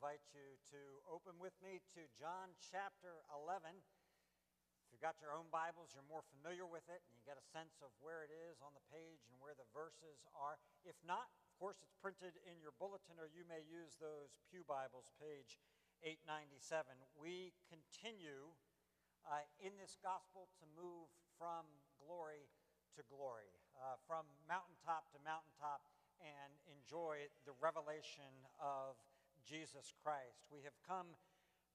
invite you to open with me to John chapter 11. If you've got your own Bibles, you're more familiar with it and you get a sense of where it is on the page and where the verses are. If not, of course, it's printed in your bulletin, or you may use those Pew Bibles, page 897. We continue uh, in this gospel to move from glory to glory, uh, from mountaintop to mountaintop, and enjoy the revelation of Jesus Christ. We have come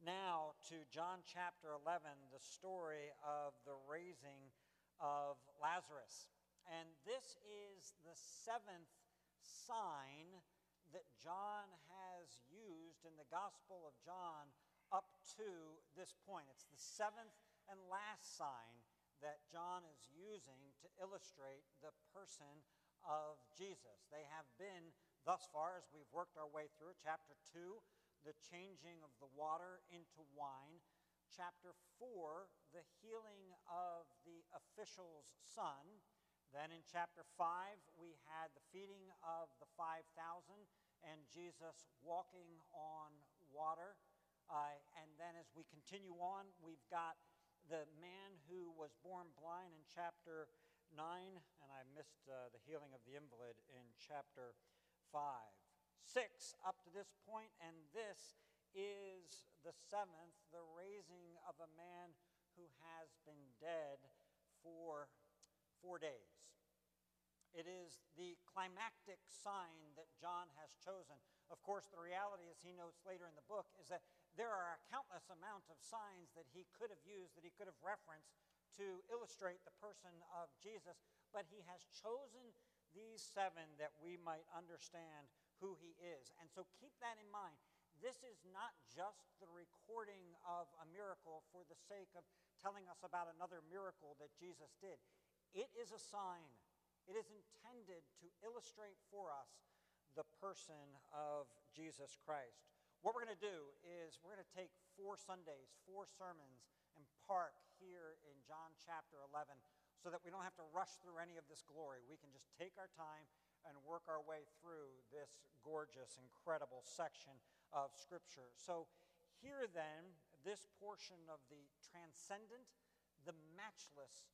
now to John chapter 11, the story of the raising of Lazarus. And this is the seventh sign that John has used in the Gospel of John up to this point. It's the seventh and last sign that John is using to illustrate the person of Jesus. They have been thus far, as we've worked our way through chapter 2, the changing of the water into wine. Chapter 4, the healing of the official's son. Then in chapter 5, we had the feeding of the 5,000 and Jesus walking on water. Uh, and then as we continue on, we've got the man who was born blind in chapter 9, and I missed uh, the healing of the invalid in chapter 5. 6 up to this point, and this is the seventh, the raising of a man who has been dead for four days. It is the climactic sign that John has chosen. Of course, the reality, as he notes later in the book, is that there are a countless amount of signs that he could have used, that he could have referenced to illustrate the person of Jesus, but he has chosen these seven that we might understand who he is. And so keep that in mind. This is not just the recording of a miracle for the sake of telling us about another miracle that Jesus did. It is a sign, it is intended to illustrate for us the person of Jesus Christ. What we're going to do is we're going to take four Sundays, four sermons, and park here in John chapter 11 so that we don't have to rush through any of this glory. We can just take our time and work our way through this gorgeous, incredible section of Scripture. So, here then, this portion of the transcendent, the matchless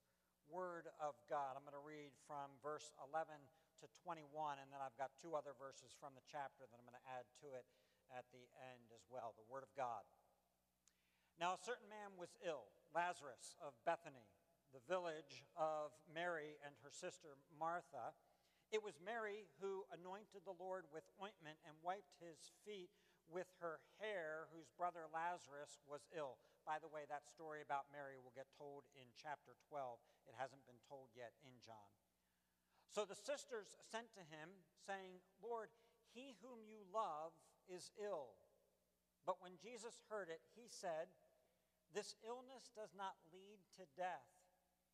Word of God. I'm going to read from verse 11 to 21, and then I've got two other verses from the chapter that I'm going to add to it at the end as well. The Word of God. Now, a certain man was ill, Lazarus of Bethany the village of Mary and her sister Martha. It was Mary who anointed the Lord with ointment and wiped his feet with her hair, whose brother Lazarus was ill. By the way, that story about Mary will get told in chapter 12. It hasn't been told yet in John. So the sisters sent to him, saying, Lord, he whom you love is ill. But when Jesus heard it, he said, This illness does not lead to death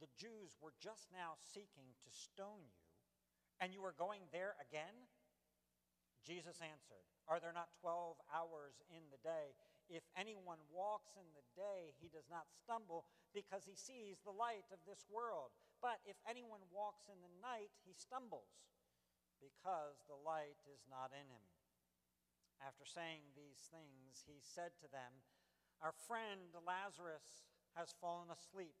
the Jews were just now seeking to stone you, and you are going there again? Jesus answered, Are there not 12 hours in the day? If anyone walks in the day, he does not stumble because he sees the light of this world. But if anyone walks in the night, he stumbles because the light is not in him. After saying these things, he said to them, Our friend Lazarus has fallen asleep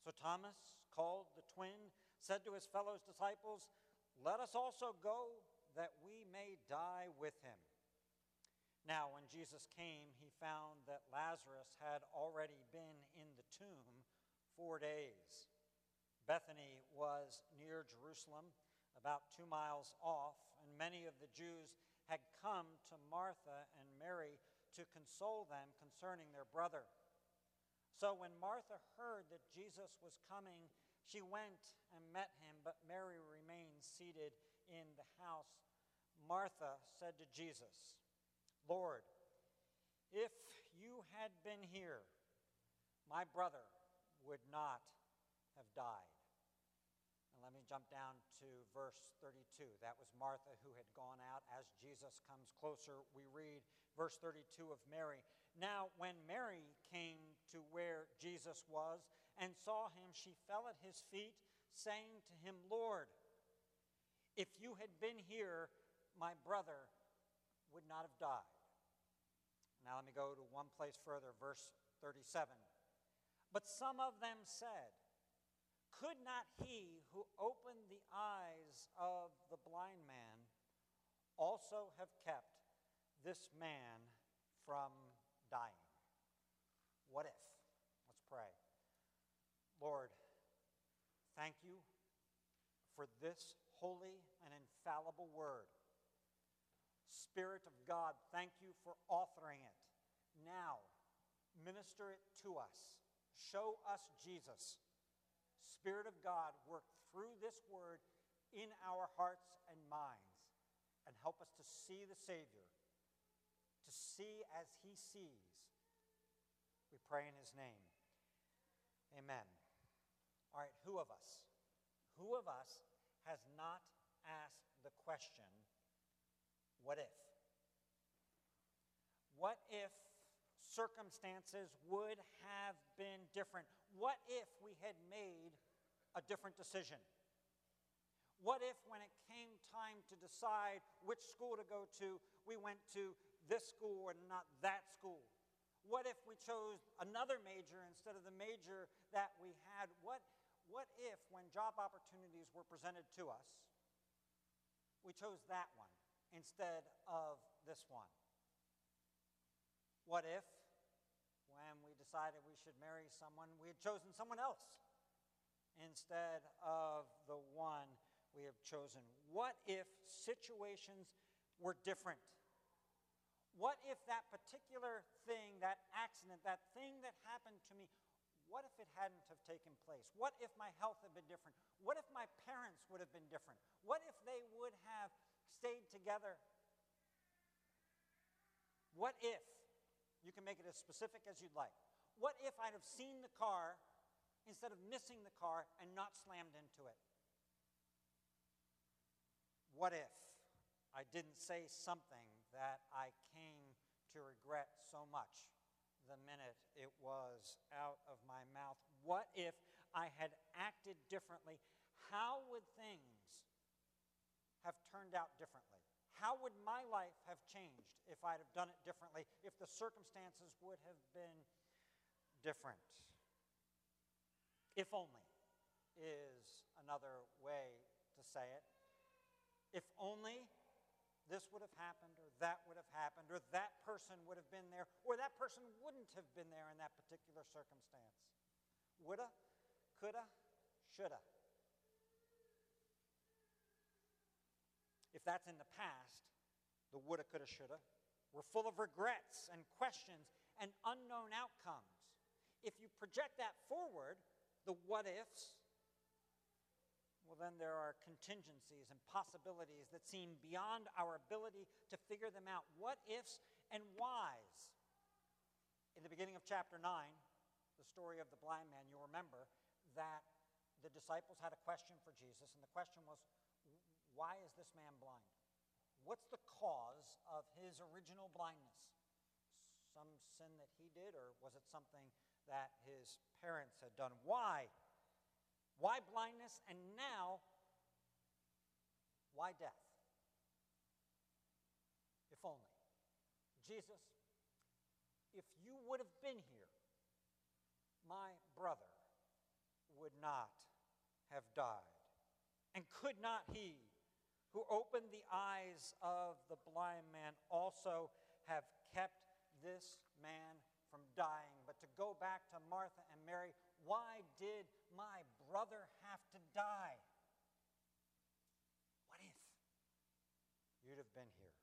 So Thomas, called the twin, said to his fellow disciples, Let us also go that we may die with him. Now, when Jesus came, he found that Lazarus had already been in the tomb four days. Bethany was near Jerusalem, about two miles off, and many of the Jews had come to Martha and Mary to console them concerning their brother. So when Martha heard that Jesus was coming, she went and met him, but Mary remained seated in the house. Martha said to Jesus, Lord, if you had been here, my brother would not have died. And let me jump down to verse 32. That was Martha who had gone out. As Jesus comes closer, we read verse 32 of Mary. Now, when Mary came to where Jesus was and saw him, she fell at his feet, saying to him, Lord, if you had been here, my brother would not have died. Now let me go to one place further, verse 37. But some of them said, Could not he who opened the eyes of the blind man also have kept this man from dying? What if? Let's pray. Lord, thank you for this holy and infallible word. Spirit of God, thank you for authoring it. Now, minister it to us. Show us Jesus. Spirit of God, work through this word in our hearts and minds and help us to see the Savior, to see as he sees. We pray in his name. Amen. All right, who of us? Who of us has not asked the question, what if? What if circumstances would have been different? What if we had made a different decision? What if, when it came time to decide which school to go to, we went to this school and not that school? What if we chose another major instead of the major that we had? What, what if, when job opportunities were presented to us, we chose that one instead of this one? What if, when we decided we should marry someone, we had chosen someone else instead of the one we have chosen? What if situations were different? What if that particular thing, that accident, that thing that happened to me, what if it hadn't have taken place? What if my health had been different? What if my parents would have been different? What if they would have stayed together? What if, you can make it as specific as you'd like, what if I'd have seen the car instead of missing the car and not slammed into it? What if I didn't say something that I came to regret so much the minute it was out of my mouth? What if I had acted differently? How would things have turned out differently? How would my life have changed if I'd have done it differently, if the circumstances would have been different? If only is another way to say it. If only this would have happened, or that would have happened, or that person would have been there, or that person wouldn't have been there in that particular circumstance. Woulda, coulda, shoulda. If that's in the past, the woulda, coulda, shoulda, we're full of regrets and questions and unknown outcomes. If you project that forward, the what ifs, well, then there are contingencies and possibilities that seem beyond our ability to figure them out. What ifs and whys? In the beginning of chapter 9, the story of the blind man, you'll remember that the disciples had a question for Jesus, and the question was, Why is this man blind? What's the cause of his original blindness? Some sin that he did, or was it something that his parents had done? Why? Why blindness? And now, why death? If only. Jesus, if you would have been here, my brother would not have died. And could not he, who opened the eyes of the blind man, also have kept this man from dying. But to go back to Martha and Mary, why did my brother have to die? What if you'd have been here?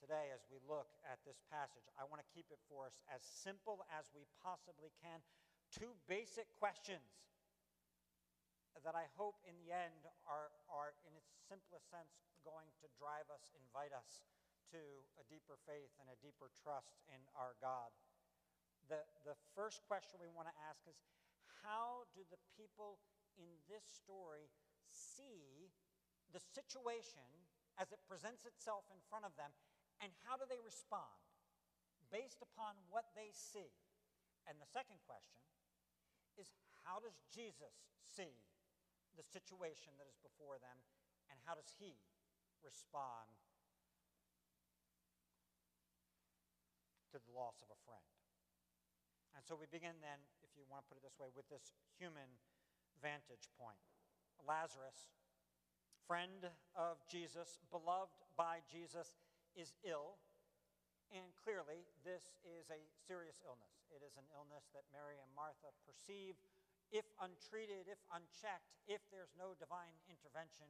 Today, as we look at this passage, I want to keep it for us as simple as we possibly can. Two basic questions that I hope in the end are, are in its simplest sense, going to drive us, invite us to a deeper faith and a deeper trust in our God. First question we want to ask is how do the people in this story see the situation as it presents itself in front of them, and how do they respond based upon what they see? And the second question is how does Jesus see the situation that is before them, and how does he respond to the loss of a friend? And so we begin then, if you want to put it this way, with this human vantage point. Lazarus, friend of Jesus, beloved by Jesus, is ill. And clearly, this is a serious illness. It is an illness that Mary and Martha perceive if untreated, if unchecked, if there's no divine intervention,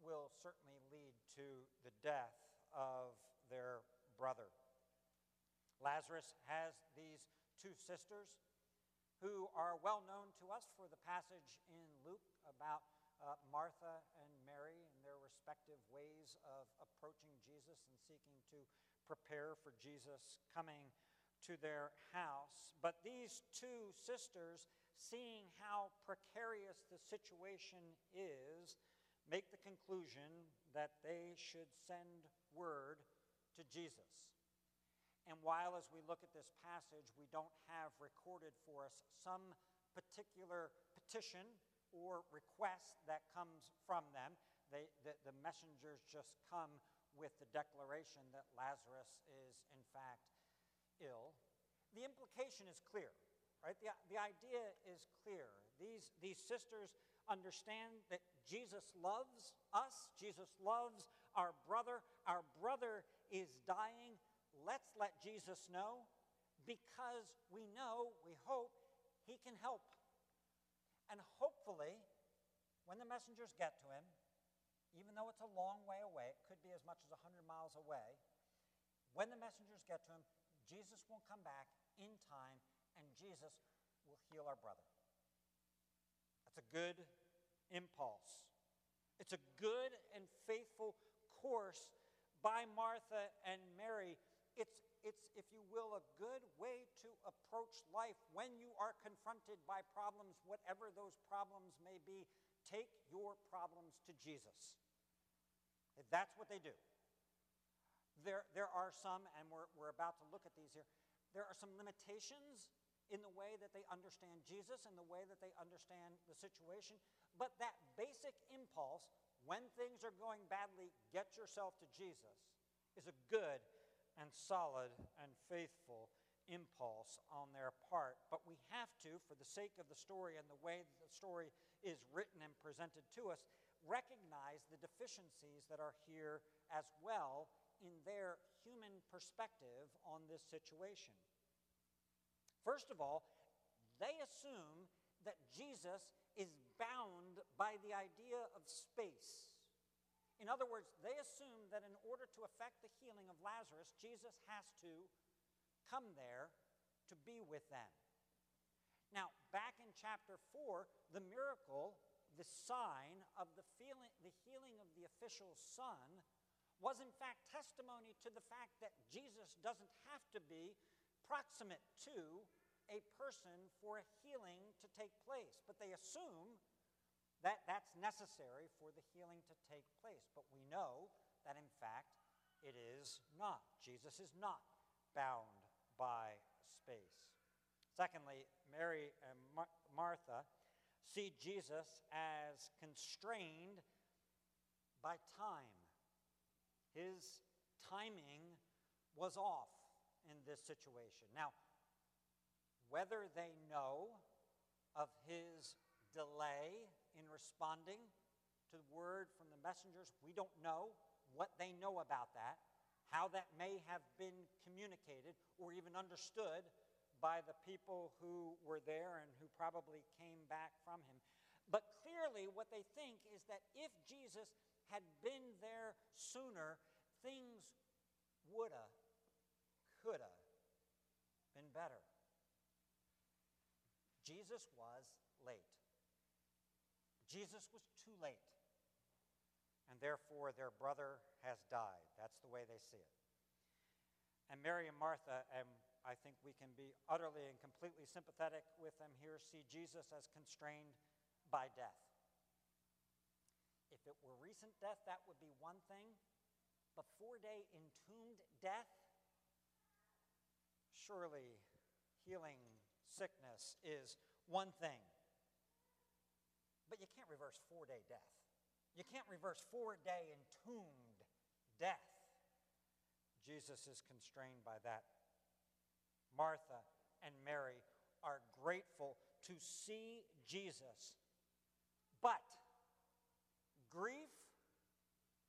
will certainly lead to the death of their brother. Lazarus has these two sisters who are well known to us for the passage in Luke about uh, Martha and Mary and their respective ways of approaching Jesus and seeking to prepare for Jesus coming to their house. But these two sisters seeing how precarious the situation is, make the conclusion that they should send word to Jesus. And while, as we look at this passage, we don't have recorded for us some particular petition or request that comes from them, they, the, the messengers just come with the declaration that Lazarus is, in fact, ill. The implication is clear. Right? The, the idea is clear. These, these sisters understand that Jesus loves us, Jesus loves our brother. Our brother is dying. Let's let Jesus know because we know, we hope, he can help. And hopefully, when the messengers get to him, even though it's a long way away, it could be as much as 100 miles away, when the messengers get to him, Jesus will come back in time and Jesus will heal our brother. That's a good impulse. It's a good and faithful course by Martha and Mary. It's, it's, if you will, a good way to approach life when you are confronted by problems, whatever those problems may be. Take your problems to Jesus. That's what they do. There, there are some, and we're, we're about to look at these here, there are some limitations in the way that they understand Jesus and the way that they understand the situation. But that basic impulse, when things are going badly, get yourself to Jesus, is a good and solid and faithful impulse on their part. But we have to, for the sake of the story and the way that the story is written and presented to us, recognize the deficiencies that are here as well in their human perspective on this situation. First of all, they assume that Jesus is bound by the idea of space. In other words, they assume that in order to effect the healing of Lazarus, Jesus has to come there to be with them. Now, back in chapter 4, the miracle, the sign of the, feeling, the healing of the official's son, was in fact testimony to the fact that Jesus doesn't have to be proximate to a person for a healing to take place. But they assume that that's necessary for the healing to take place. But we know that in fact it is not. Jesus is not bound by space. Secondly, Mary and Mar- Martha see Jesus as constrained by time. His timing was off in this situation. Now, whether they know of his delay in responding to the word from the messengers, we don't know what they know about that. how that may have been communicated or even understood by the people who were there and who probably came back from him. But clearly, what they think is that if Jesus had been there sooner, things woulda, coulda been better. Jesus was late. Jesus was too late. And therefore, their brother has died. That's the way they see it. And Mary and Martha, and I think we can be utterly and completely sympathetic with them here, see Jesus as constrained by death. If it were recent death, that would be one thing. But four day entombed death, surely healing sickness is one thing. But you can't reverse four day death. You can't reverse four day entombed death. Jesus is constrained by that. Martha and Mary are grateful to see Jesus, but grief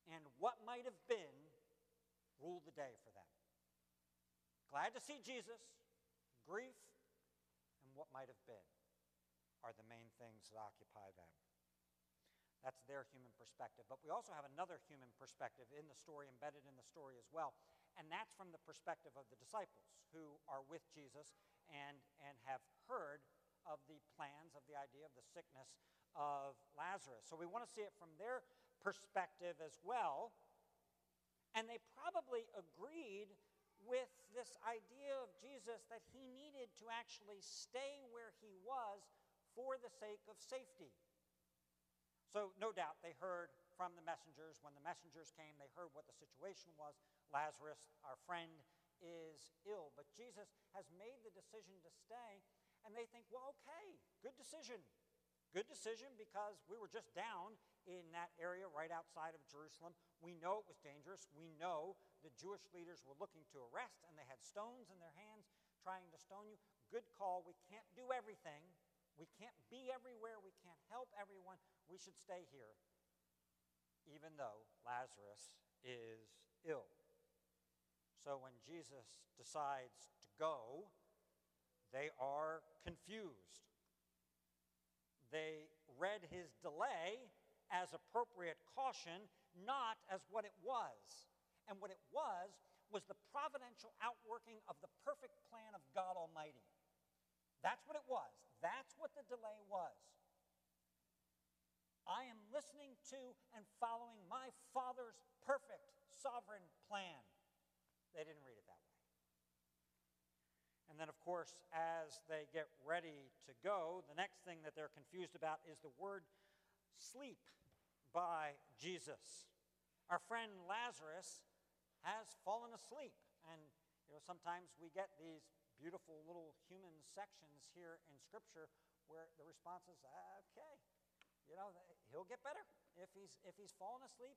and what might have been ruled the day for them. Glad to see Jesus, grief, and what might have been are the main things that occupy them. That's their human perspective. But we also have another human perspective in the story, embedded in the story as well. And that's from the perspective of the disciples who are with Jesus and, and have heard of the plans, of the idea of the sickness of Lazarus. So we want to see it from their perspective as well. And they probably agreed with this idea of Jesus that he needed to actually stay where he was for the sake of safety. So, no doubt, they heard from the messengers. When the messengers came, they heard what the situation was. Lazarus, our friend, is ill. But Jesus has made the decision to stay, and they think, well, okay, good decision. Good decision because we were just down in that area right outside of Jerusalem. We know it was dangerous. We know the Jewish leaders were looking to arrest, and they had stones in their hands trying to stone you. Good call. We can't do everything. We can't be everywhere. We can't help everyone. We should stay here, even though Lazarus is ill. So when Jesus decides to go, they are confused. They read his delay as appropriate caution, not as what it was. And what it was was the providential outworking of the perfect plan of God Almighty. That's what it was. That's what the delay was. I am listening to and following my Father's perfect sovereign plan. They didn't read it that way. And then, of course, as they get ready to go, the next thing that they're confused about is the word sleep by Jesus. Our friend Lazarus has fallen asleep. And, you know, sometimes we get these beautiful little human sections here in Scripture where the response is, okay, you know, he'll get better if he's, if he's fallen asleep.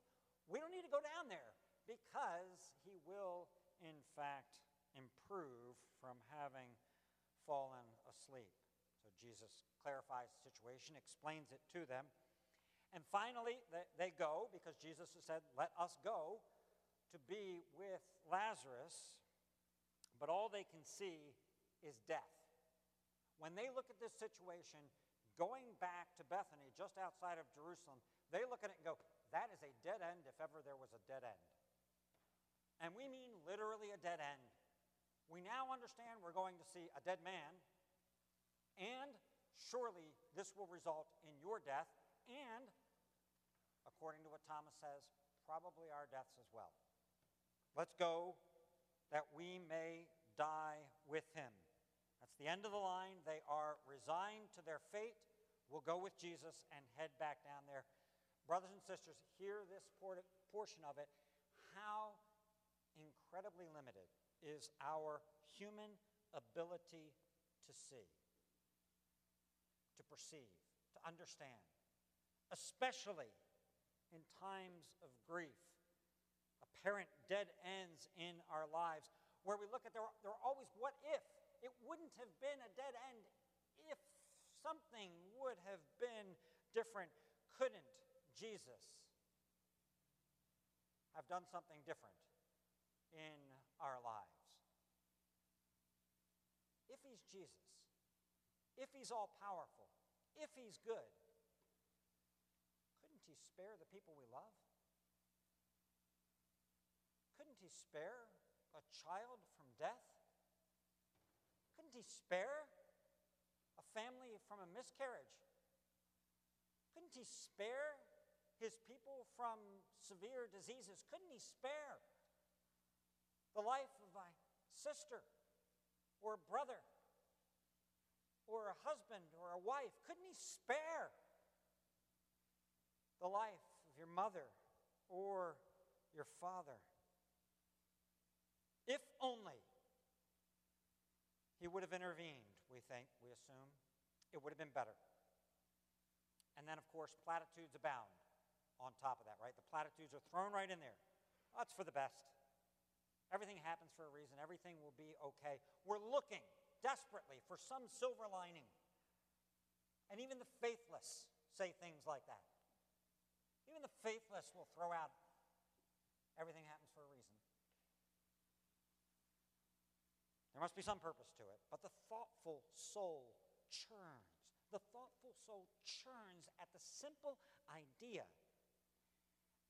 We don't need to go down there because he will, in fact, improve from having fallen asleep. So Jesus clarifies the situation, explains it to them. And finally, they go because Jesus said, Let us go to be with Lazarus. But all they can see is death. When they look at this situation, going back to Bethany, just outside of Jerusalem, they look at it and go, that is a dead end if ever there was a dead end. And we mean literally a dead end. We now understand we're going to see a dead man, and surely this will result in your death, and, according to what Thomas says, probably our deaths as well. Let's go that we may die with him. That's the end of the line. They are resigned to their fate, will go with Jesus and head back down there. Brothers and sisters, hear this portion of it. How incredibly limited is our human ability to see, to perceive, to understand, especially in times of grief, apparent dead ends in our lives, where we look at there, there are always what if it wouldn't have been a dead end if something would have been different. Couldn't Jesus have done something different in our lives. If He's Jesus, if He's all powerful, if He's good, couldn't He spare the people we love? He spare a child from death? Couldn't He spare a family from a miscarriage? Couldn't He spare his people from severe diseases? Couldn't he spare the life of a sister or a brother or a husband or a wife? Couldn't he spare the life of your mother or your father? If only he would have intervened, we think, we assume, it would have been better. And then, of course, platitudes abound on top of that, right? The platitudes are thrown right in there. That's for the best. Everything happens for a reason, everything will be okay. We're looking desperately for some silver lining. And even the faithless say things like that. Even the faithless will throw out everything happens for a reason. There must be some purpose to it. But the thoughtful soul churns. The thoughtful soul churns at the simple idea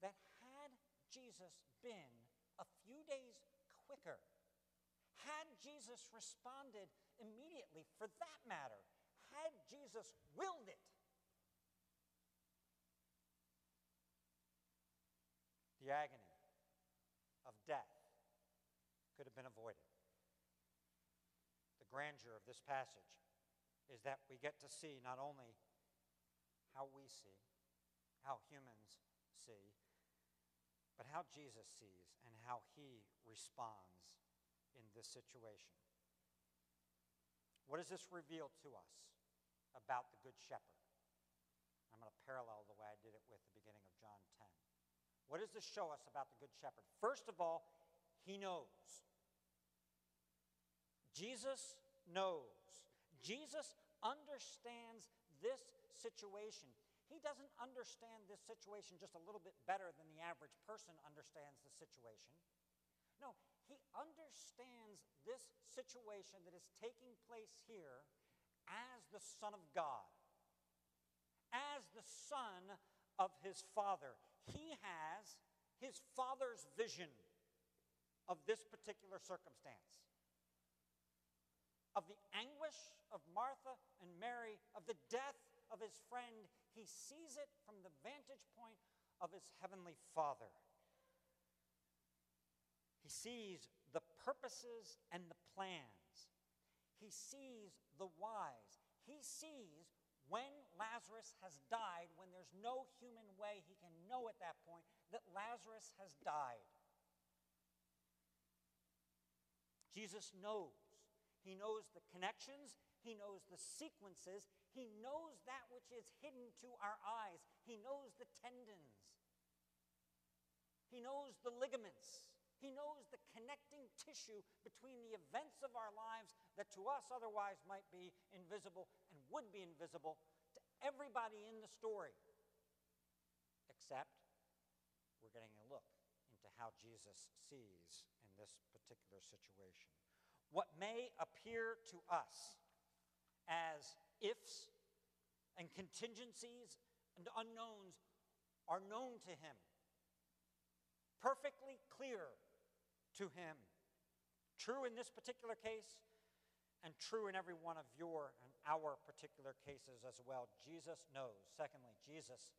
that had Jesus been a few days quicker, had Jesus responded immediately, for that matter, had Jesus willed it, the agony of death could have been avoided. Grandeur of this passage is that we get to see not only how we see, how humans see, but how Jesus sees and how he responds in this situation. What does this reveal to us about the Good Shepherd? I'm going to parallel the way I did it with the beginning of John 10. What does this show us about the Good Shepherd? First of all, he knows. Jesus knows. Jesus understands this situation. He doesn't understand this situation just a little bit better than the average person understands the situation. No, he understands this situation that is taking place here as the Son of God, as the Son of his Father. He has his Father's vision of this particular circumstance of the anguish of Martha and Mary, of the death of his friend, he sees it from the vantage point of his heavenly Father. He sees the purposes and the plans. He sees the whys. He sees when Lazarus has died, when there's no human way he can know at that point that Lazarus has died. Jesus knows. He knows the connections, he knows the sequences. He knows that which is hidden to our eyes. He knows the tendons. He knows the ligaments. He knows the connecting tissue between the events of our lives that to us otherwise might be invisible and would be invisible to everybody in the story. Except we're getting a look into how Jesus sees in this particular situation. What may appear to us as ifs and contingencies and unknowns are known to him, perfectly clear to him. True in this particular case, and true in every one of your and our particular cases as well. Jesus knows. Secondly, Jesus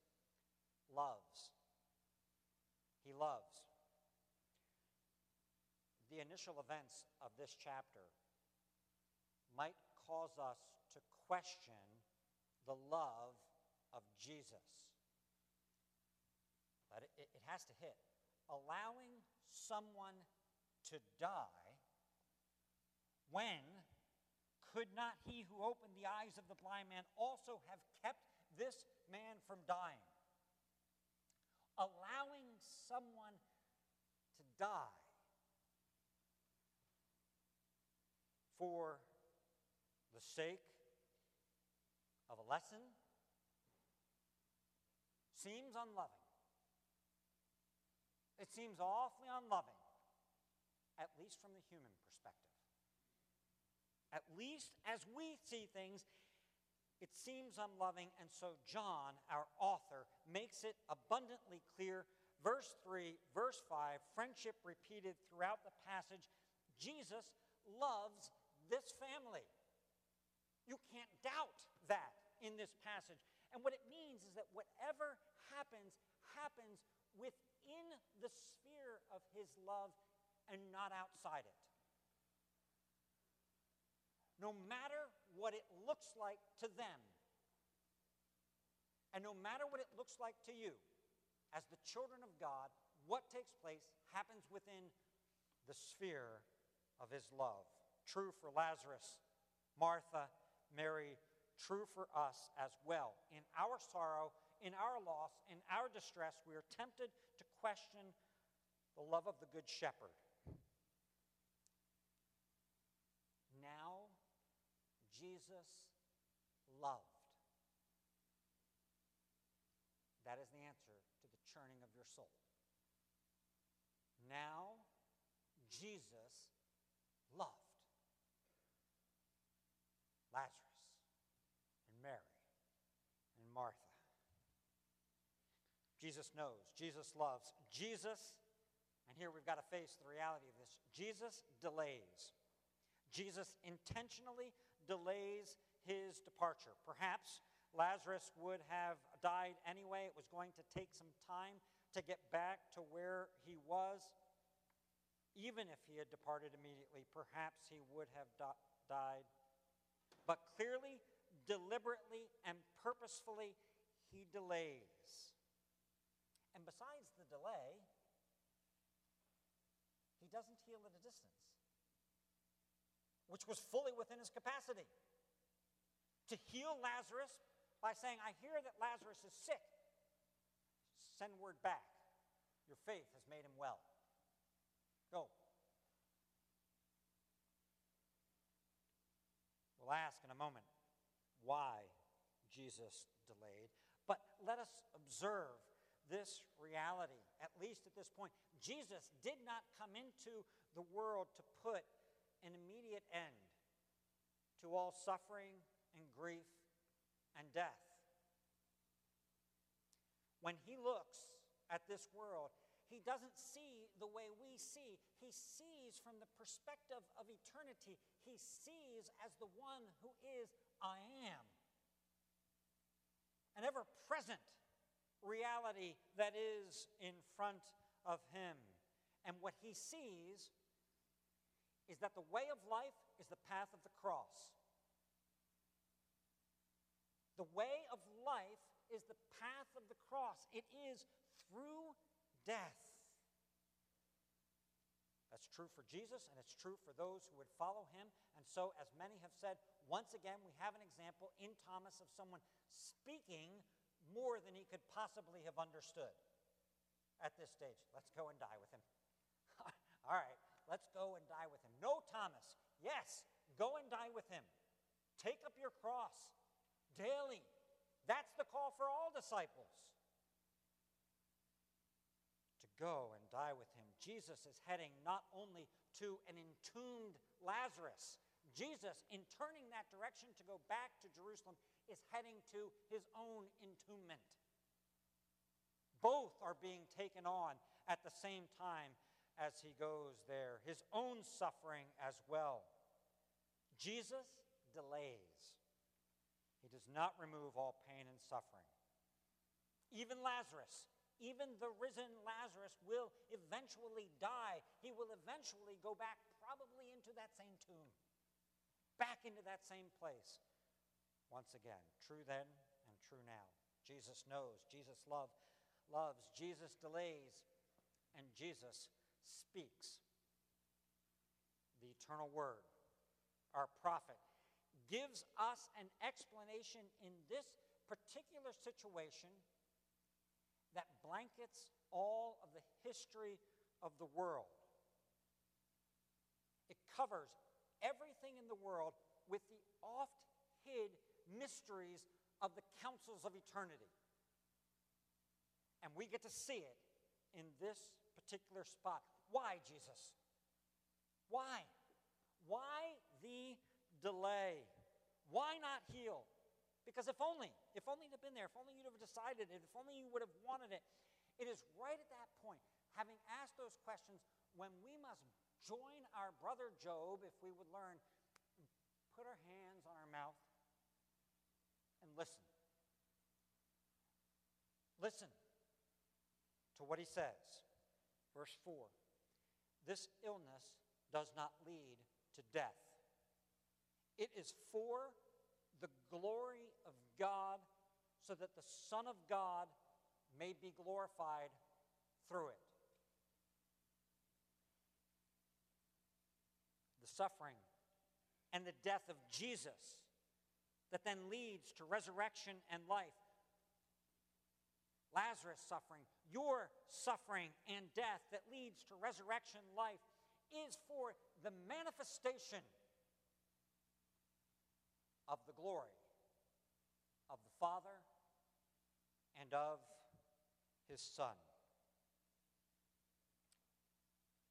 loves. He loves. The initial events of this chapter might cause us to question the love of Jesus. But it, it has to hit. Allowing someone to die when could not he who opened the eyes of the blind man also have kept this man from dying? Allowing someone to die for the sake of a lesson seems unloving. It seems awfully unloving at least from the human perspective. At least as we see things, it seems unloving, and so John, our author, makes it abundantly clear. Verse 3, verse 5, friendship repeated throughout the passage. Jesus loves this family. You can't doubt that in this passage. And what it means is that whatever happens, happens within the sphere of his love and not outside it. No matter what it looks like to them, and no matter what it looks like to you, as the children of God, what takes place happens within the sphere of his love. True for Lazarus, Martha, Mary, true for us as well. In our sorrow, in our loss, in our distress, we are tempted to question the love of the Good Shepherd. Now, Jesus loved. That is the answer to the churning of your soul. Now, Jesus loved Lazarus and Mary and Martha. Jesus knows, Jesus loves. Jesus, and here we've got to face the reality of this Jesus delays. Jesus intentionally delays his departure. Perhaps Lazarus would have died anyway. It was going to take some time to get back to where he was. Even if he had departed immediately, perhaps he would have di- died. But clearly, deliberately, and purposefully, he delays. And besides the delay, he doesn't heal at a distance which was fully within his capacity. To heal Lazarus by saying, I hear that Lazarus is sick. Send word back. Your faith has made him well. Go. We'll ask in a moment why Jesus delayed, but let us observe this reality, at least at this point. Jesus did not come into the world to put an immediate end to all suffering and grief and death. When he looks at this world, he doesn't see the way we see. He sees from the perspective of eternity. He sees as the one who is I am. An ever present reality that is in front of him. And what he sees is that the way of life is the path of the cross. The way of life is the path of the cross. It is through death. That's true for Jesus, and it's true for those who would follow him. And so, as many have said, once again, we have an example in Thomas of someone speaking more than he could possibly have understood at this stage. Let's go and die with him. All right, Let's go and die with him. No, Thomas. Yes, go and die with him. Take up your cross daily. That's the call for all disciples. Go and die with him. Jesus is heading not only to an entombed Lazarus, Jesus, in turning that direction to go back to Jerusalem, is heading to his own entombment. Both are being taken on at the same time as he goes there, his own suffering as well. Jesus delays, he does not remove all pain and suffering. Even Lazarus, even the risen Lazarus, will eventually die. He will eventually go back, probably into that same tomb, back into that same place. Once again, true then and true now. Jesus knows, Jesus love, loves, Jesus delays, and Jesus speaks. The eternal word, our prophet, gives us an explanation in this particular situation that blankets all of the history of the world. It covers everything in the world with the oft hid mysteries of the councils of eternity. And we get to see it in this particular spot. Why, Jesus? Why? Why the delay? Why not heal? Because if only, if only you'd have been there, if only you'd have decided it, if only you would have wanted it, it is right at that point, having asked those questions, when we must join our brother Job, if we would learn, put our hands on our mouth and listen. Listen to what he says. Verse 4 This illness does not lead to death, it is for the glory of God, so that the Son of God may be glorified through it. The suffering and the death of Jesus that then leads to resurrection and life. Lazarus' suffering, your suffering and death that leads to resurrection life is for the manifestation of the glory of the Father and of his Son.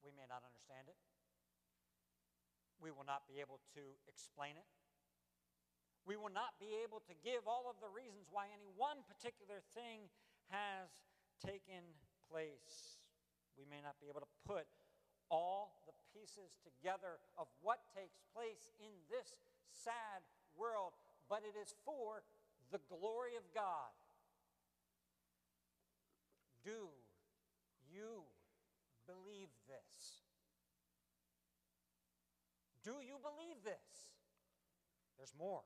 We may not understand it. We will not be able to explain it. We will not be able to give all of the reasons why any one particular thing has taken place. We may not be able to put all the pieces together of what takes place in this sad world, but it is for the glory of God. Do you believe this? Do you believe this? There's more.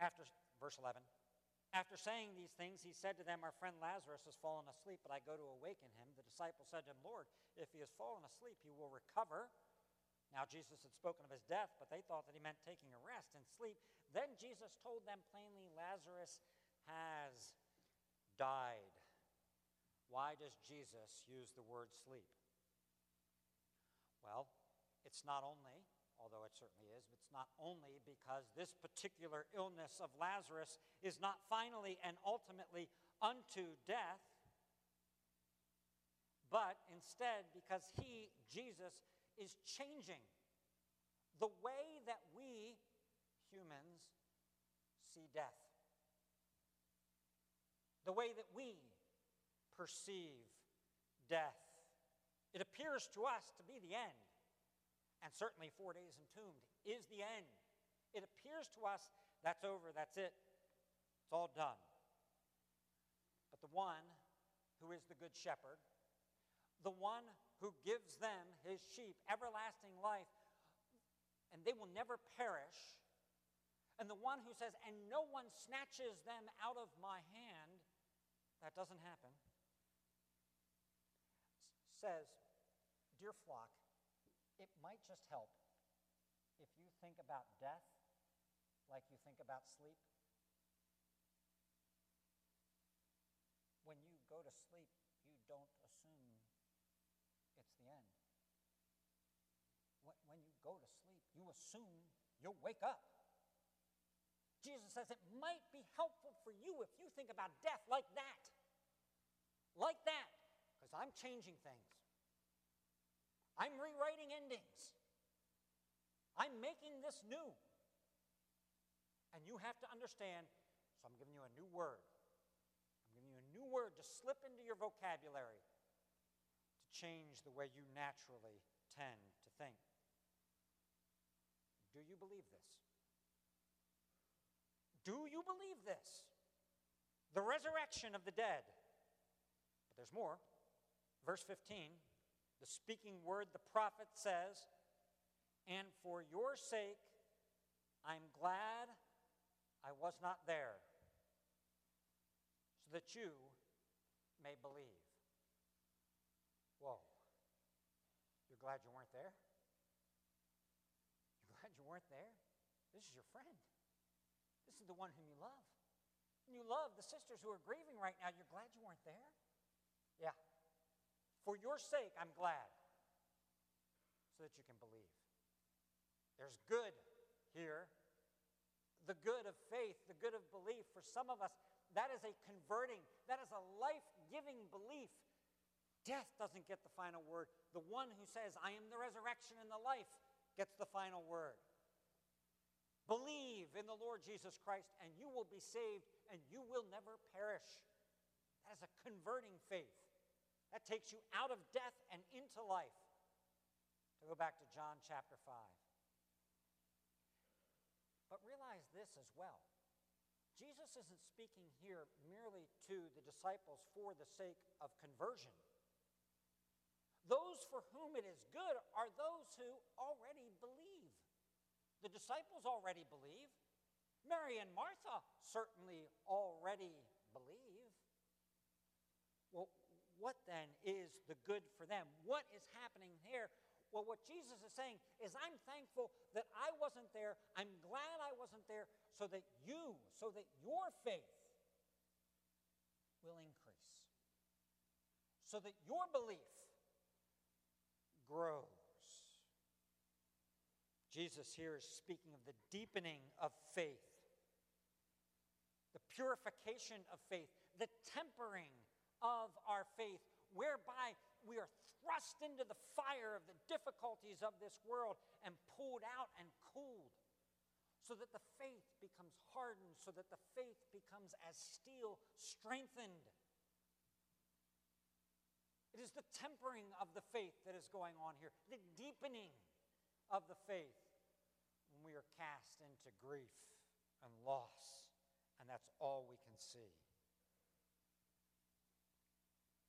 After verse 11, after saying these things, he said to them, Our friend Lazarus has fallen asleep, but I go to awaken him. The disciples said to him, Lord, if he has fallen asleep, he will recover. Now, Jesus had spoken of his death, but they thought that he meant taking a rest and sleep. Then Jesus told them plainly, Lazarus has died. Why does Jesus use the word sleep? Well, it's not only, although it certainly is, it's not only because this particular illness of Lazarus is not finally and ultimately unto death, but instead because he, Jesus, is changing the way that we humans see death, the way that we perceive death. It appears to us to be the end, and certainly four days entombed is the end. It appears to us that's over, that's it, it's all done. But the one who is the good shepherd, the one who gives them, his sheep, everlasting life, and they will never perish, and the one who says, and no one snatches them out of my hand, that doesn't happen says, Dear flock, it might just help if you think about death like you think about sleep. When you go to sleep, you don't assume it's the end. When you go to assume you'll wake up. Jesus says it might be helpful for you if you think about death like that. Like that because I'm changing things. I'm rewriting endings. I'm making this new. And you have to understand, so I'm giving you a new word. I'm giving you a new word to slip into your vocabulary to change the way you naturally tend to think. Do you believe this? Do you believe this? The resurrection of the dead. But there's more. Verse 15, the speaking word, the prophet says, And for your sake, I'm glad I was not there, so that you may believe. Whoa. You're glad you weren't there? Weren't there? This is your friend. This is the one whom you love. And you love the sisters who are grieving right now. You're glad you weren't there? Yeah. For your sake, I'm glad, so that you can believe. There's good here. The good of faith, the good of belief. For some of us, that is a converting, that is a life giving belief Death doesn't get the final word. The one who says, I am the resurrection and the life, gets the final word. Believe in the Lord Jesus Christ, and you will be saved, and you will never perish. That is a converting faith. That takes you out of death and into life. To go back to John chapter 5. But realize this as well Jesus isn't speaking here merely to the disciples for the sake of conversion. Those for whom it is good are those who already believe. The disciples already believe. Mary and Martha certainly already believe. Well, what then is the good for them? What is happening here? Well, what Jesus is saying is, I'm thankful that I wasn't there. I'm glad I wasn't there so that you, so that your faith will increase, so that your belief grows. Jesus here is speaking of the deepening of faith, the purification of faith, the tempering of our faith, whereby we are thrust into the fire of the difficulties of this world and pulled out and cooled so that the faith becomes hardened, so that the faith becomes as steel strengthened. It is the tempering of the faith that is going on here, the deepening of the faith when we are cast into grief and loss, and that's all we can see.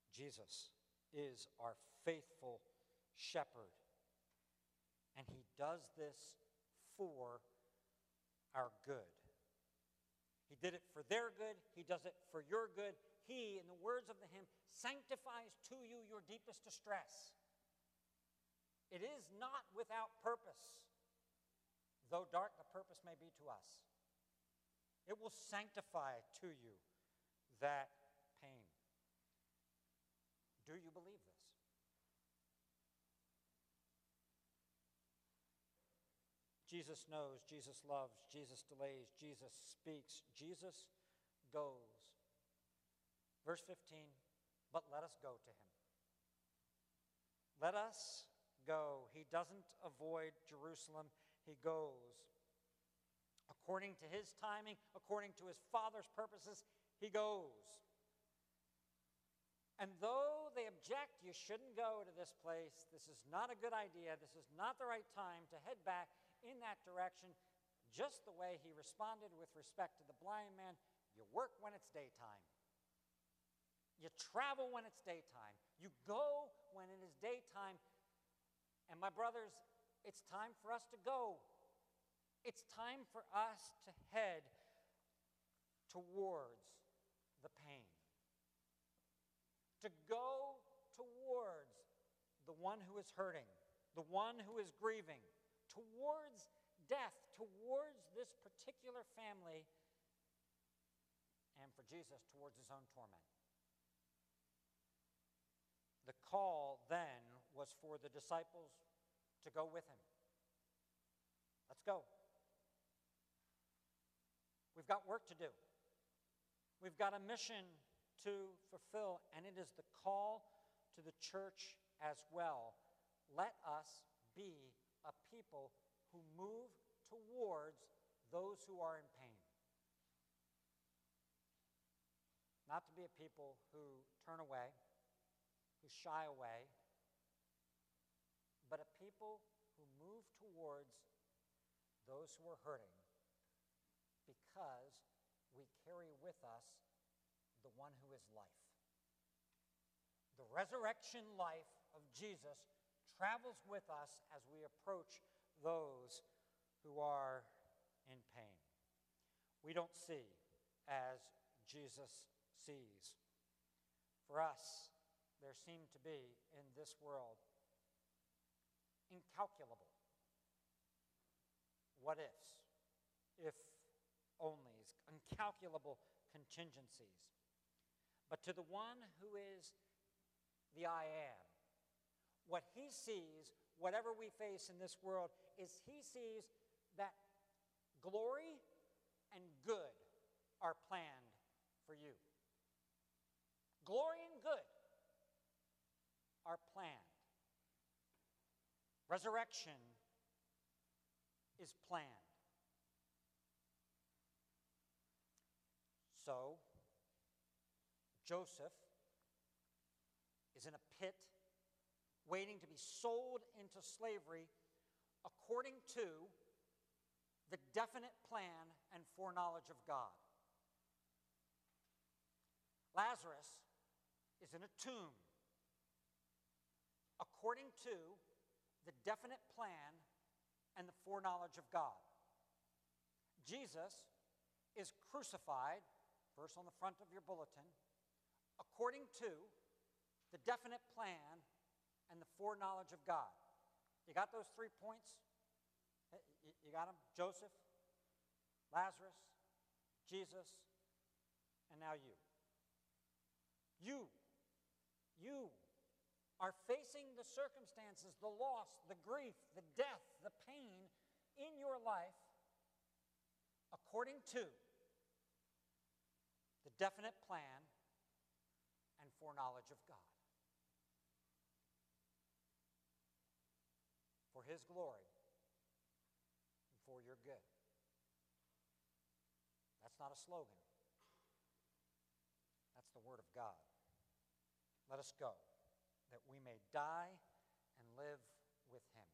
Jesus is our faithful shepherd, and he does this for our good. He did it for their good, he does it for your good, he, in the words of the hymn, sanctifies to you your deepest distress. It is not without purpose, though dark the purpose may be to us. It will sanctify to you that pain. Do you believe this? Jesus knows, Jesus loves, Jesus delays, Jesus speaks, Jesus goes. Verse 15, but let us go to him. Let us go. He doesn't avoid Jerusalem, he goes. According to his timing, according to his Father's purposes, he goes. And though they object, you shouldn't go to this place. This is not a good idea. This is not the right time to head back in that direction, just the way he responded with respect to the blind man. You work when it's daytime. You travel when it's daytime. You go when it is daytime. And my brothers, it's time for us to go. It's time for us to head towards the pain. To go towards the one who is hurting, the one who is grieving, towards death, towards this particular family, and for Jesus, towards his own torment. The call then was for the disciples to go with him. Let's go. We've got work to do. We've got a mission to fulfill, and it is the call to the church as well. Let us be a people who move towards those who are in pain. Not to be a people who turn away who shy away, but a people who move towards those who are hurting because we carry with us the one who is life. The resurrection life of Jesus travels with us as we approach those who are in pain. We don't see as Jesus sees. For us, there seem to be in this world incalculable what ifs, if onlys, incalculable contingencies. But to the one who is the I am, what he sees, whatever we face in this world, is he sees that glory and good are planned for you. Glory and good are planned. Resurrection is planned. So, Joseph is in a pit waiting to be sold into slavery according to the definite plan and foreknowledge of God. Lazarus is in a tomb according to the definite plan and the foreknowledge of God. Jesus is crucified, verse on the front of your bulletin, according to the definite plan and the foreknowledge of God. You got those three points? Eh, you got them? Joseph, Lazarus, Jesus, and now you. You, you are facing the circumstances, the loss, the grief, the death, the pain in your life according to the definite plan and foreknowledge of God. For His glory and for your good. That's not a slogan, that's the Word of God. Let us go that we may die and live with Him.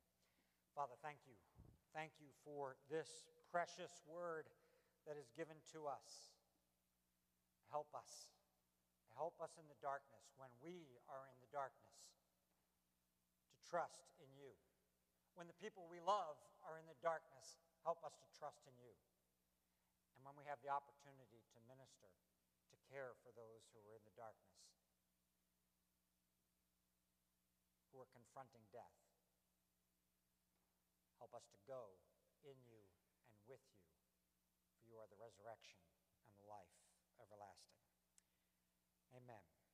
Father, thank you. Thank you for this precious word that is given to us. Help us. Help us in the darkness when we are in the darkness to trust in you. When the people we love are in the darkness, help us to trust in you. And when we have the opportunity to minister, to care for those who are in the darkness, who are confronting death. Help us to go in you and with you, for you are the resurrection and the life everlasting. Amen.